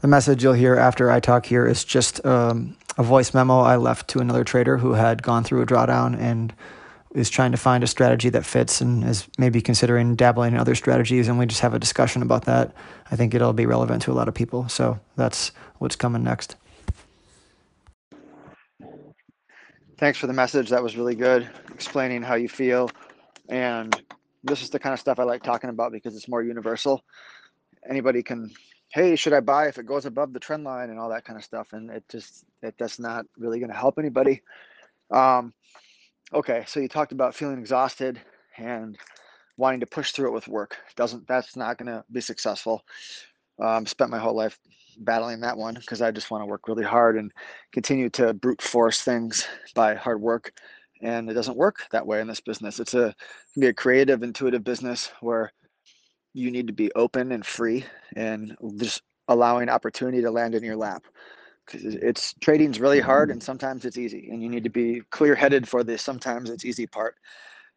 The message you'll hear after I talk here is just um, a voice memo I left to another trader who had gone through a drawdown and is trying to find a strategy that fits and is maybe considering dabbling in other strategies. And we just have a discussion about that. I think it'll be relevant to a lot of people. So that's what's coming next. Thanks for the message. That was really good, explaining how you feel. And this is the kind of stuff I like talking about because it's more universal. Anybody can, hey, should I buy if it goes above the trend line and all that kind of stuff? And it just, it, that's not really going to help anybody. Um, okay, so you talked about feeling exhausted and wanting to push through it with work. Doesn't that's not going to be successful. Um, spent my whole life battling that one because I just want to work really hard and continue to brute force things by hard work. And it doesn't work that way in this business. It's a can be a creative, intuitive business where you need to be open and free and just allowing opportunity to land in your lap. Because it's trading's really hard and sometimes it's easy, and you need to be clear-headed for the sometimes it's easy part.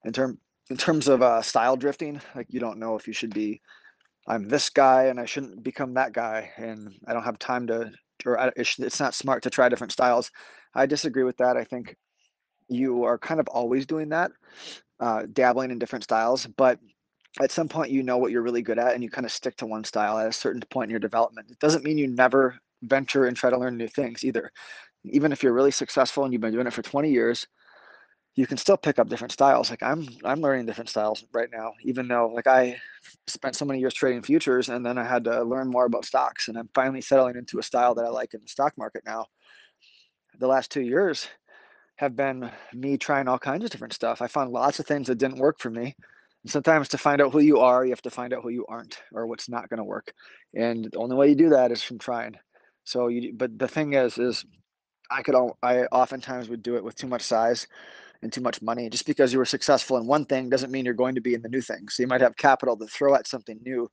In term in terms of uh, style drifting, like you don't know if you should be I'm this guy and I shouldn't become that guy, and I don't have time to, or it's not smart to try different styles. I disagree with that. I think you are kind of always doing that, uh, dabbling in different styles, but at some point you know what you're really good at and you kind of stick to one style at a certain point in your development. It doesn't mean you never venture and try to learn new things either. Even if you're really successful and you've been doing it for 20 years, you can still pick up different styles. Like I'm I'm learning different styles right now, even though like I spent so many years trading futures and then I had to learn more about stocks and I'm finally settling into a style that I like in the stock market now. The last two years have been me trying all kinds of different stuff. I found lots of things that didn't work for me. And sometimes to find out who you are, you have to find out who you aren't or what's not going to work. And the only way you do that is from trying. So you but the thing is is I could I oftentimes would do it with too much size and too much money. Just because you were successful in one thing doesn't mean you're going to be in the new thing. So you might have capital to throw at something new,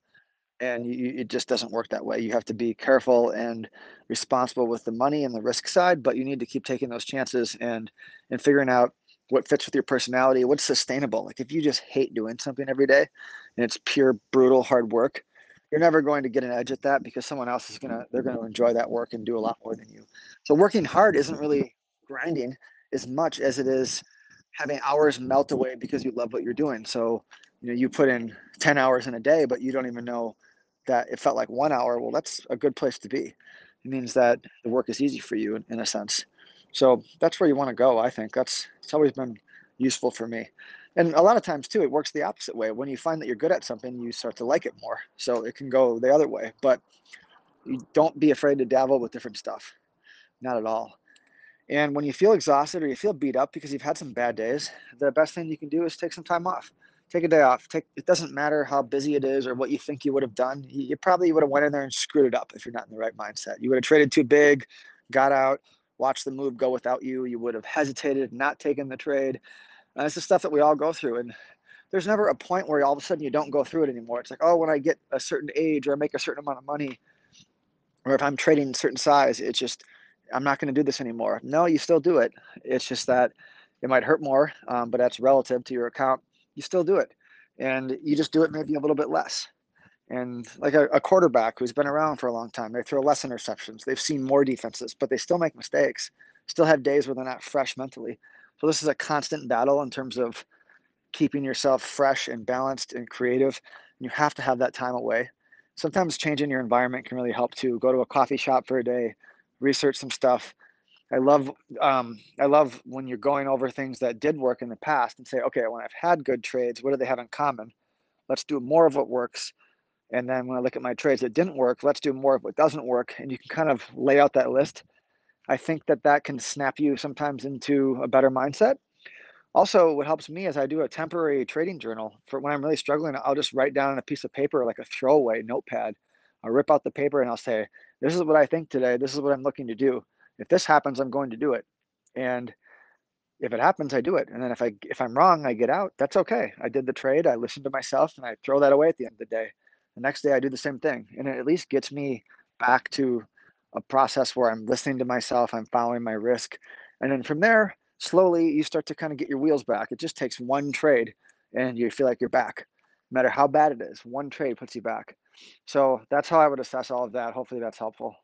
and you, it just doesn't work that way. You have to be careful and responsible with the money and the risk side, but you need to keep taking those chances and and figuring out what fits with your personality, what's sustainable. Like if you just hate doing something every day, and it's pure brutal hard work, you're never going to get an edge at that because someone else is gonna they're gonna enjoy that work and do a lot more than you. So working hard isn't really grinding as much as it is having hours melt away because you love what you're doing. So, you know, you put in 10 hours in a day, but you don't even know that it felt like one hour. Well, that's a good place to be. It means that the work is easy for you in, in a sense. So that's where you want to go. I think that's it's always been useful for me. And a lot of times too, it works the opposite way. When you find that you're good at something, you start to like it more. So it can go the other way. But you don't be afraid to dabble with different stuff. Not at all. And when you feel exhausted or you feel beat up because you've had some bad days, the best thing you can do is take some time off. Take a day off. Take it doesn't matter how busy it is or what you think you would have done. You probably would have went in there and screwed it up if you're not in the right mindset. You would have traded too big, got out, watched the move go without you. You would have hesitated, not taken the trade. And it's the stuff that we all go through. And there's never a point where all of a sudden you don't go through it anymore. It's like, oh, when I get a certain age or I make a certain amount of money, or if I'm trading a certain size, it's just I'm not going to do this anymore. No, you still do it. It's just that it might hurt more, um, but that's relative to your account. You still do it, and you just do it maybe a little bit less. And like a, a quarterback who's been around for a long time, they throw less interceptions. They've seen more defenses, but they still make mistakes. Still have days where they're not fresh mentally. So this is a constant battle in terms of keeping yourself fresh and balanced and creative. and You have to have that time away. Sometimes changing your environment can really help too. Go to a coffee shop for a day, research some stuff. I love um, I love when you're going over things that did work in the past and say, okay, when I've had good trades, what do they have in common? Let's do more of what works. And then when I look at my trades that didn't work, let's do more of what doesn't work. And you can kind of lay out that list. I think that that can snap you sometimes into a better mindset. Also, what helps me is I do a temporary trading journal for when I'm really struggling. I'll just write down on a piece of paper, like a throwaway notepad. I'll rip out the paper and I'll say, this is what I think today. This is what I'm looking to do. If this happens, I'm going to do it. And if it happens, I do it. And then if I if I'm wrong, I get out. That's okay. I did the trade. I listened to myself, and I throw that away at the end of the day. The next day, I do the same thing, and it at least gets me back to a process where I'm listening to myself. I'm following my risk, and then from there, slowly you start to kind of get your wheels back. It just takes one trade, and you feel like you're back. No matter how bad it is, one trade puts you back. So that's how I would assess all of that. Hopefully that's helpful.